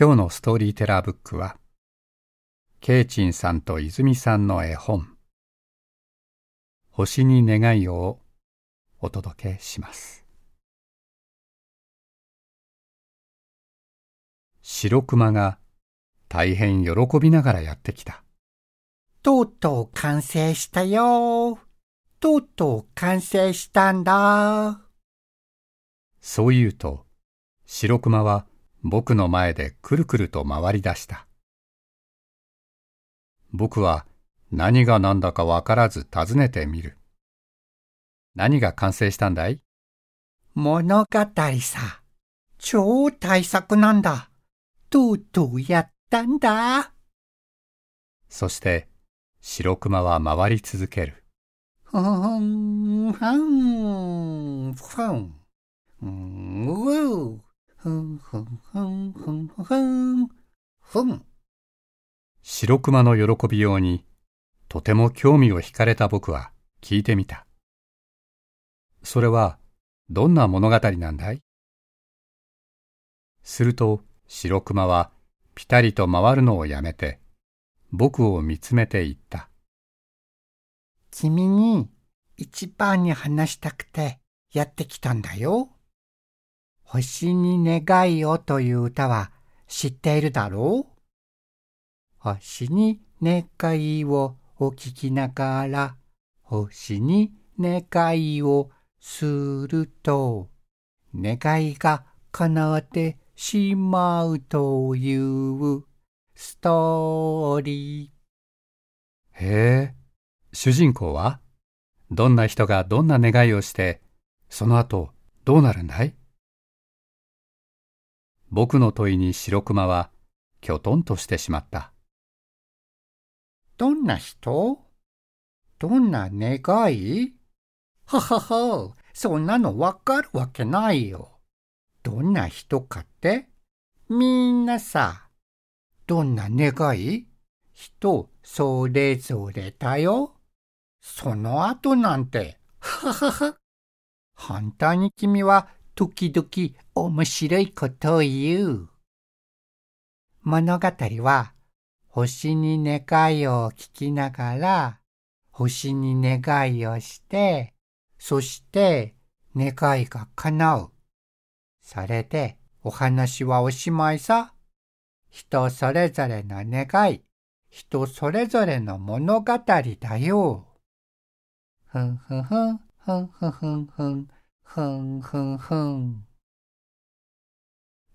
今日のストーリーテラーブックは、ケイチンさんと泉さんの絵本、星に願いをお届けします。白熊が大変喜びながらやってきた。とうとう完成したよ。とうとう完成したんだ。そう言うと、白熊は僕の前でくるくると回り出した。僕は何が何だかわからず尋ねてみる。何が完成したんだい？物語さ。超大作なんだ。とうとうやったんだ？そして、白熊は回り続ける。ふん、ふん、ふん、うー。ふんふんふんふんふんふん。白熊の喜びように、とても興味を惹かれた僕は聞いてみた。それは、どんな物語なんだい？すると、白熊は、ぴたりと回るのをやめて、僕を見つめていった。君に、一番に話したくて、やってきたんだよ。星に願いをという歌は知っているだろう？星に願いをお聞きながら星に願いをすると願いが叶ってしまうというストーリー。へえ、主人公は？どんな人がどんな願いをして、その後どうなるんだい？僕の問いに白熊は、きょとんとしてしまった。どんな人？どんな願い？ははは、そんなのわかるわけないよ。どんな人かって？みんなさ、どんな願い？人それぞれだよ。その後なんて、ははは。反対に君は時々面白いことを言う。物語は星に願いを聞きながら星に願いをしてそして願いが叶う。それでお話はおしまいさ。人それぞれの願い、人それぞれの物語だよ。ふんふんふん、ふんふんふんふん、ふんふんふん。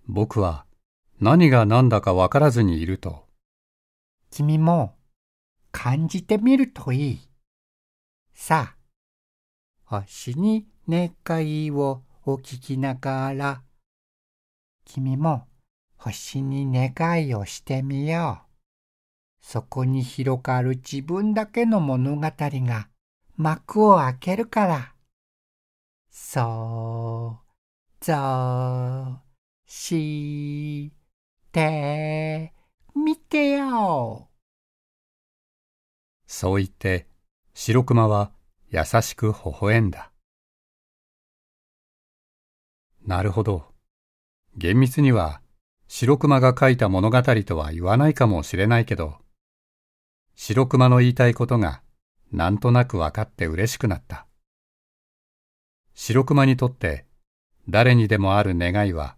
僕は何が何だかわからずにいると。君も感じてみるといい。さあ、星に願いをお聞きながら、君も星に願いをしてみよう。そこに広がる自分だけの物語が幕を開けるから。そう、ぞう。してみてよ。そう言って、白熊は優しく微笑んだ。なるほど。厳密には、白熊が書いた物語とは言わないかもしれないけど、白熊の言いたいことがなんとなく分かって嬉しくなった。白熊にとって誰にでもある願いは